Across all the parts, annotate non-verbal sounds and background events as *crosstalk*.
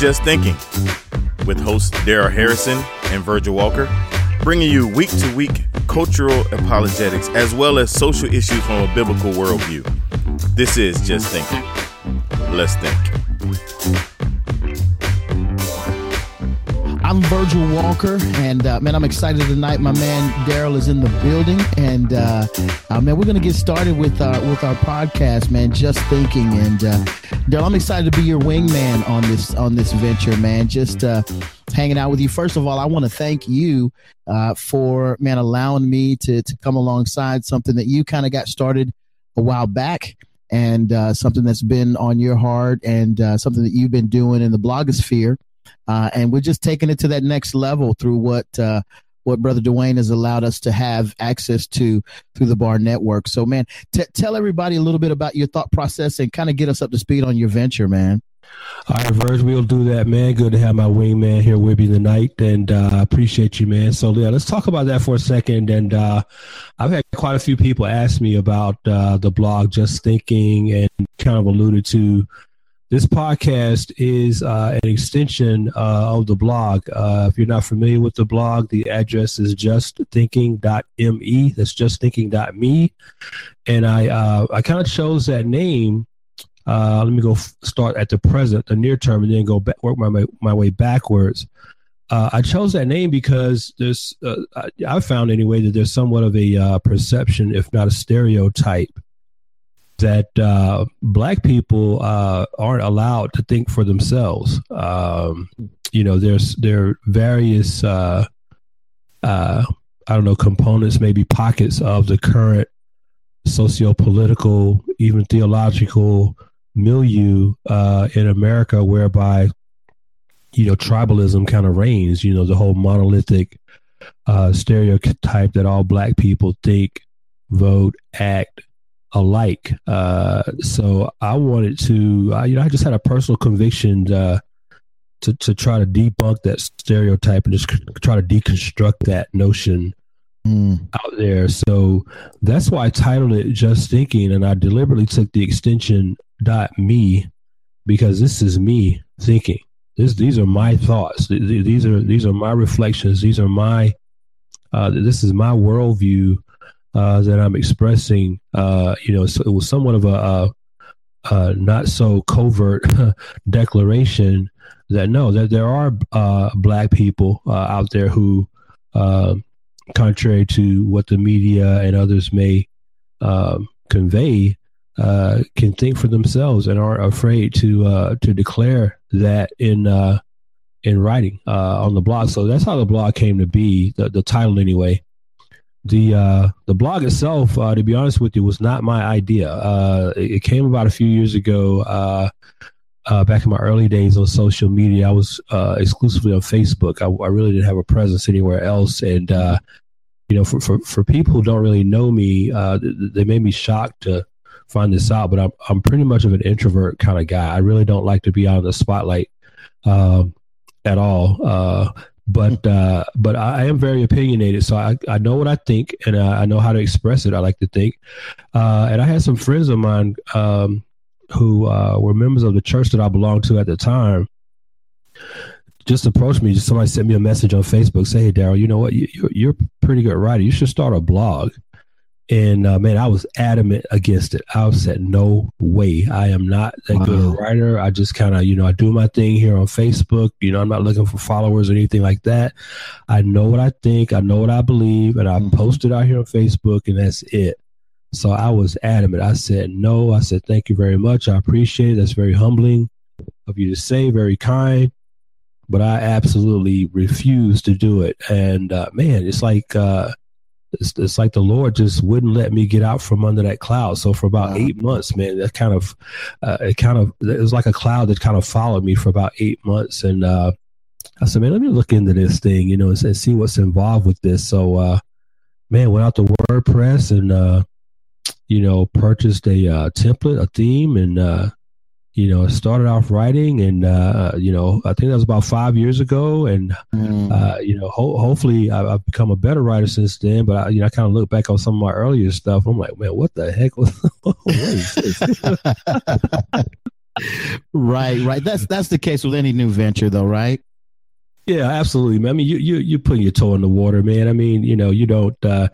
Just Thinking with hosts Darrell Harrison and Virgil Walker, bringing you week to week cultural apologetics as well as social issues from a biblical worldview. This is Just Thinking. Let's think. I'm Virgil Walker, and uh, man, I'm excited tonight. My man Darrell is in the building, and uh, uh, man, we're gonna get started with our with our podcast, man. Just thinking, and uh, Darrell, I'm excited to be your wingman on this on this venture, man. Just uh, hanging out with you. First of all, I want to thank you uh, for man allowing me to to come alongside something that you kind of got started a while back and uh, something that's been on your heart and uh, something that you've been doing in the blogosphere uh, and we're just taking it to that next level through what uh, what Brother Dwayne has allowed us to have access to through the Bar Network. So, man, t- tell everybody a little bit about your thought process and kind of get us up to speed on your venture, man. All right, Verge, we'll do that, man. Good to have my wingman here with me tonight, and uh, appreciate you, man. So, yeah, let's talk about that for a second. And uh, I've had quite a few people ask me about uh, the blog, just thinking, and kind of alluded to this podcast is uh, an extension uh, of the blog. Uh, if you're not familiar with the blog, the address is justthinking.me. That's justthinking.me. And I uh, I kind of chose that name. Uh, let me go f- start at the present, the near term, and then go back, work my, my way backwards. Uh, I chose that name because there's, I, I, found anyway that there's somewhat of a perception, if not a stereotype, that uh, black people uh, aren't allowed to think for themselves. Um, you know, there's there are various uh, uh, I don't know components, maybe pockets of the current socio-political, even theological milieu uh, in America, whereby you know tribalism kind of reigns. You know, the whole monolithic uh, stereotype that all black people think, vote, act, alike. Uh, so I wanted to, uh, you know, I just had a personal conviction uh, to to try to debunk that stereotype and just try to deconstruct that notion mm. out there. So that's why I titled it "Just Thinking," and I deliberately took the extension "dot me" because this is me thinking. This, these are my thoughts. These are these are my reflections. These are my uh, this is my worldview uh, that I'm expressing, uh, you know, it was somewhat of a, a, not so covert *laughs* declaration that no, that there are uh, black people uh, out there who, uh, contrary to what the media and others may um, convey, uh, can think for themselves and aren't afraid to to declare that in in writing on the blog. So that's how the blog came to be. The the title anyway the uh, the blog itself, uh, to be honest with you, was not my idea. Uh, it, it, came about a few years ago. Uh, uh, back in my early days on social media, I was uh, exclusively on Facebook. I, I, really didn't have a presence anywhere else, and you know, for, for, for people who don't really know me, they may be shocked to find this out. But I'm I'm pretty much of an introvert kind of guy. I really don't like to be out in the spotlight um, at all but uh, but I, am very opinionated, so I, I know what I think and I, I know how to express it. I like to think, uh, and I had some friends of mine um, who uh, were members of the church that I belonged to at the time. Just approached me. Just somebody sent me a message on Facebook. Say, hey, Darrell, you know what? You, are you're pretty good writer. You should start a blog. And uh, man, I was adamant against it. I said, no way. I am not that wow. good a writer. I just kind of, you know, I do my thing here on Facebook. You know, I'm not looking for followers or anything like that. I know what I think, I know what I believe, and I mm-hmm. post it out here on Facebook, and that's it. So I was adamant. I said, no. I said, thank you very much. I appreciate it. That's very humbling of you to say, very kind. But I absolutely refuse to do it. And uh, man, it's like, uh, it's, it's, like the Lord just wouldn't let me get out from under that cloud. So for about wow. eight months, man, that kind of, uh, it kind of, it was like a cloud that kind of followed me for about eight months. And uh, I said, man, let me look into this thing, you know, and, and see what's involved with this. So, uh, man, went out to WordPress and, uh, you know, purchased a uh, template, a theme, and uh, you know, started off writing, and uh, you know, I think that was about five years ago, and mm. uh, you know, ho- hopefully I- have become a better writer since then. But I, you know, I kind of look back on some of my earlier stuff. I'm like, man, what the heck was *laughs* what is this? *laughs* right, right. That's that's the case with any new venture, though, right? Yeah, absolutely. I mean, you you you putting your toe in the water, man. I mean, you know, you don't, uh,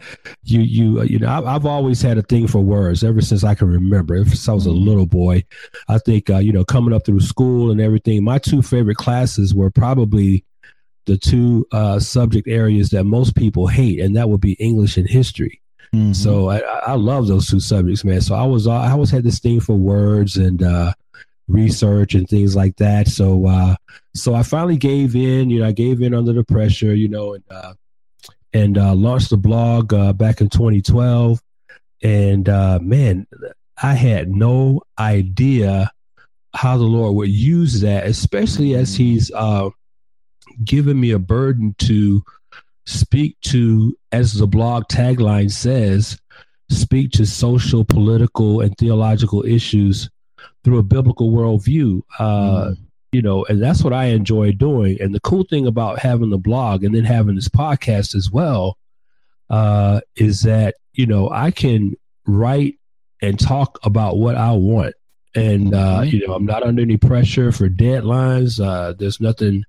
you you uh, you know, I, have always had a thing for words ever since I can remember. Ever since I was a mm-hmm. little boy, I think uh, you know, coming up through school and everything. My two favorite classes were probably the two uh, subject areas that most people hate, and that would be English and history. Mm-hmm. So I, I love those two subjects, man. So I was I always had this thing for words and uh, research and things like that. So uh, so I finally gave in. You know, I gave in under the pressure. You know, and uh, and uh, launched the blog uh, back in 2012. And uh, man, I had no idea how the Lord would use that, especially as He's uh, given me a burden to speak to, as the blog tagline says, speak to social, political, and theological issues through a biblical worldview. Uh, mm. You know, and that's what I enjoy doing. And the cool thing about having the blog and then having this podcast as well uh, is that you know I can write and talk about what I want, and uh, mm-hmm. you know I'm not under any pressure for deadlines. Uh, there's nothing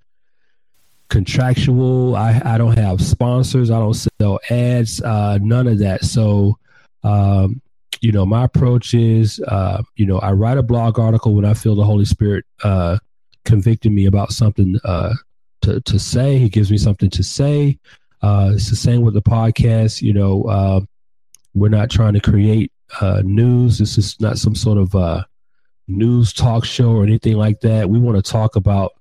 contractual. I I don't have sponsors. I don't sell ads. Uh, none of that. So um, you know, my approach is, uh, you know, I write a blog article when I feel the Holy Spirit uh, convicting me about something uh, to to say. He gives me something to say. Uh, it's the same with the podcast. You know, uh, we're not trying to create uh, news. This is not some sort of uh, news talk show or anything like that. We want to talk about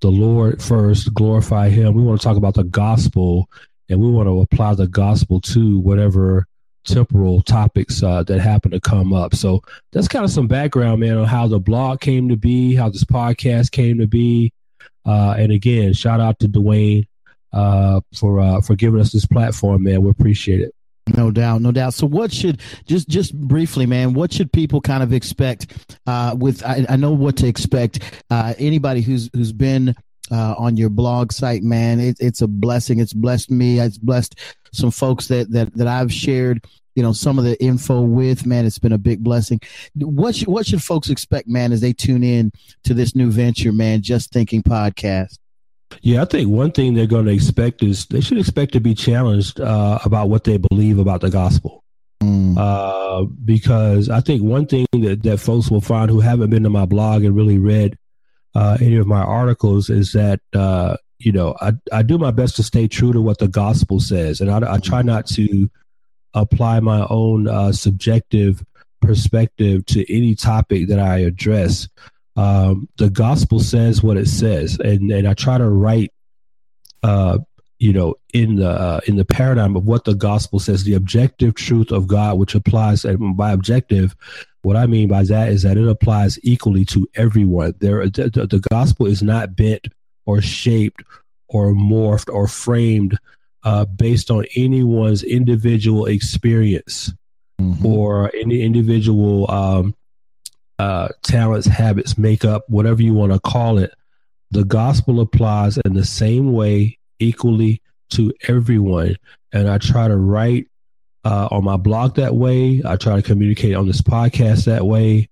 the Lord first, glorify Him. We want to talk about the gospel, and we want to apply the gospel to whatever temporal topics uh, that happen to come up. So that's kind of some background, man, on how the blog came to be, how this podcast came to be. Uh, and again, shout out to Dwayne uh, for uh, for giving us this platform, man. We appreciate it. No doubt, no doubt. So, what should just just briefly, man? What should people kind of expect? Uh, with I, I know what to expect. Uh, anybody who's who's been uh, on your blog site, man. It, it's a blessing. It's blessed me. It's blessed some folks that, that, that I've shared, you know, some of the info with, man. It's been a big blessing. What should, what should folks expect, man, as they tune in to this new venture, man? Just Thinking podcast. Yeah, I think one thing they're going to expect is they should expect to be challenged uh, about what they believe about the gospel. Mm. Uh, because I think one thing that, that folks will find who haven't been to my blog and really read uh, any of my articles is that uh, you know I, I do my best to stay true to what the gospel says, and I, I try not to apply my own uh, subjective perspective to any topic that I address. Um, the gospel says what it says, and and I try to write, uh, you know, in the uh, in the paradigm of what the gospel says, the objective truth of God, which applies, and by objective, what I mean by that is that it applies equally to everyone. There, the, the gospel is not bent or shaped or morphed or framed uh, based on anyone's individual experience mm-hmm. or any individual um, uh, talents, habits, makeup, whatever you want to call it. The gospel applies in the same way equally to everyone. And I try to write uh, on my blog that way. I try to communicate on this podcast that way.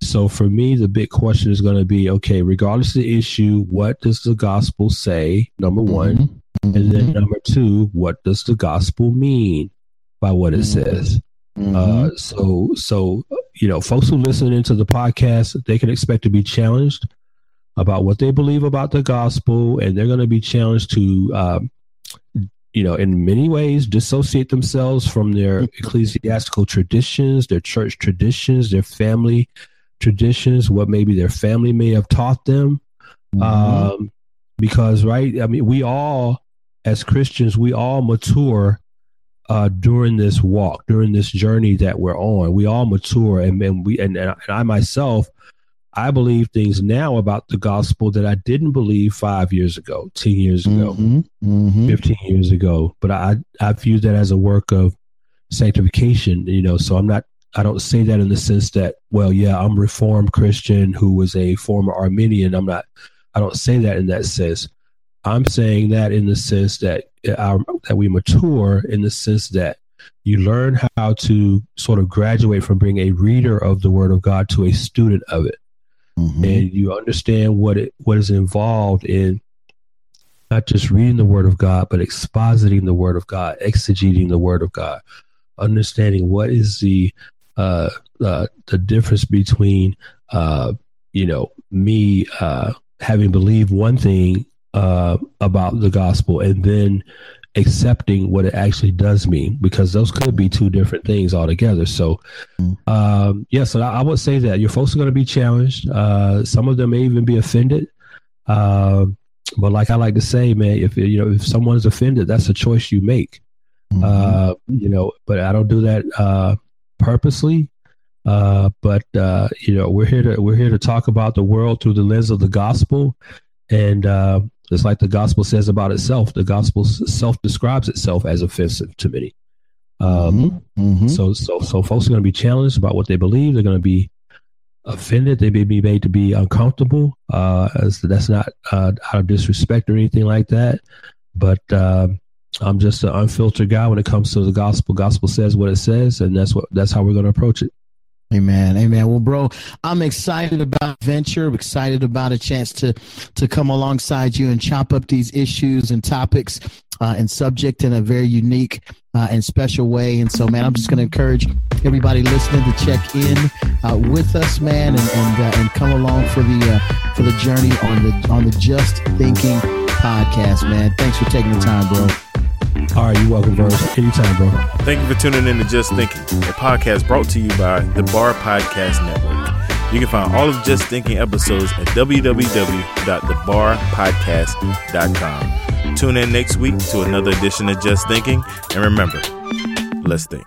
So for me, the big question is going to be okay, regardless of the issue, what does the gospel say? Number one. Mm-hmm. Mm-hmm. And then number two, what does the gospel mean by what it mm-hmm. says? Mm-hmm. Uh, so, so you know, folks who listen into the podcast, they can expect to be challenged about what they believe about the gospel, and they're going to be challenged to, um, you know, in many ways, dissociate themselves from their ecclesiastical traditions, their church traditions, their family traditions, what maybe their family may have taught them. Mm-hmm. Um, because, right, I mean, we all, as Christians, we all mature uh, during this walk, during this journey that we're on. We all mature, and, and we and, and I myself, I believe things now about the gospel that I didn't believe five years ago, ten years ago, mm-hmm, mm-hmm. fifteen years ago. But I I view that as a work of sanctification. You know, so I'm not. I don't say that in the sense that, well, yeah, I'm Reformed Christian who was a former Arminian. I'm not. I don't say that in that sense. I'm saying that in the sense that our, that we mature in the sense that you learn how to sort of graduate from being a reader of the Word of God to a student of it, mm-hmm. and you understand what it what is involved in not just reading the Word of God, but expositing the Word of God, exegeting the Word of God, understanding what is the uh, uh, the difference between uh, you know me uh, having believed one thing uh, about the gospel and then accepting what it actually does mean because those could be two different things altogether. So um, yeah so I, would say that your folks are going to be challenged. Uh, some of them may even be offended. Uh, but like i like to say man if you know if someone's offended that's a choice you make. Mm-hmm. Uh, you know but i don't do that uh, purposely. Uh, but you know we're here to we're here to talk about the world through the lens of the gospel. And just like the gospel says about itself, the gospel self describes itself as offensive to many. Um, mm-hmm. mm-hmm. So, so, so folks are going to be challenged about what they believe. They're going to be offended. They may be made to be uncomfortable. Uh, that's not uh, out of disrespect or anything like that. But uh, I'm just an unfiltered guy when it comes to the gospel. Gospel says what it says, and that's what that's how we're going to approach it. Amen. Amen. Well, bro, I'm excited about venture. I'm excited about a chance to to come alongside you and chop up these issues and topics uh, and subject in a very unique uh, and special way. And so, man, I'm just going to encourage everybody listening to check in uh, with us, man, and and, uh, and come along for the uh, for the journey on the on the Just Thinking podcast, man. Thanks for taking the time, bro. All right, you're welcome, Verse. Anytime, bro. Thank you for tuning in to Just Thinking, a podcast brought to you by the Bar Podcast Network. You can find all of Just Thinking episodes at www.thebarpodcast.com. Tune in next week to another edition of Just Thinking, and remember, let's think.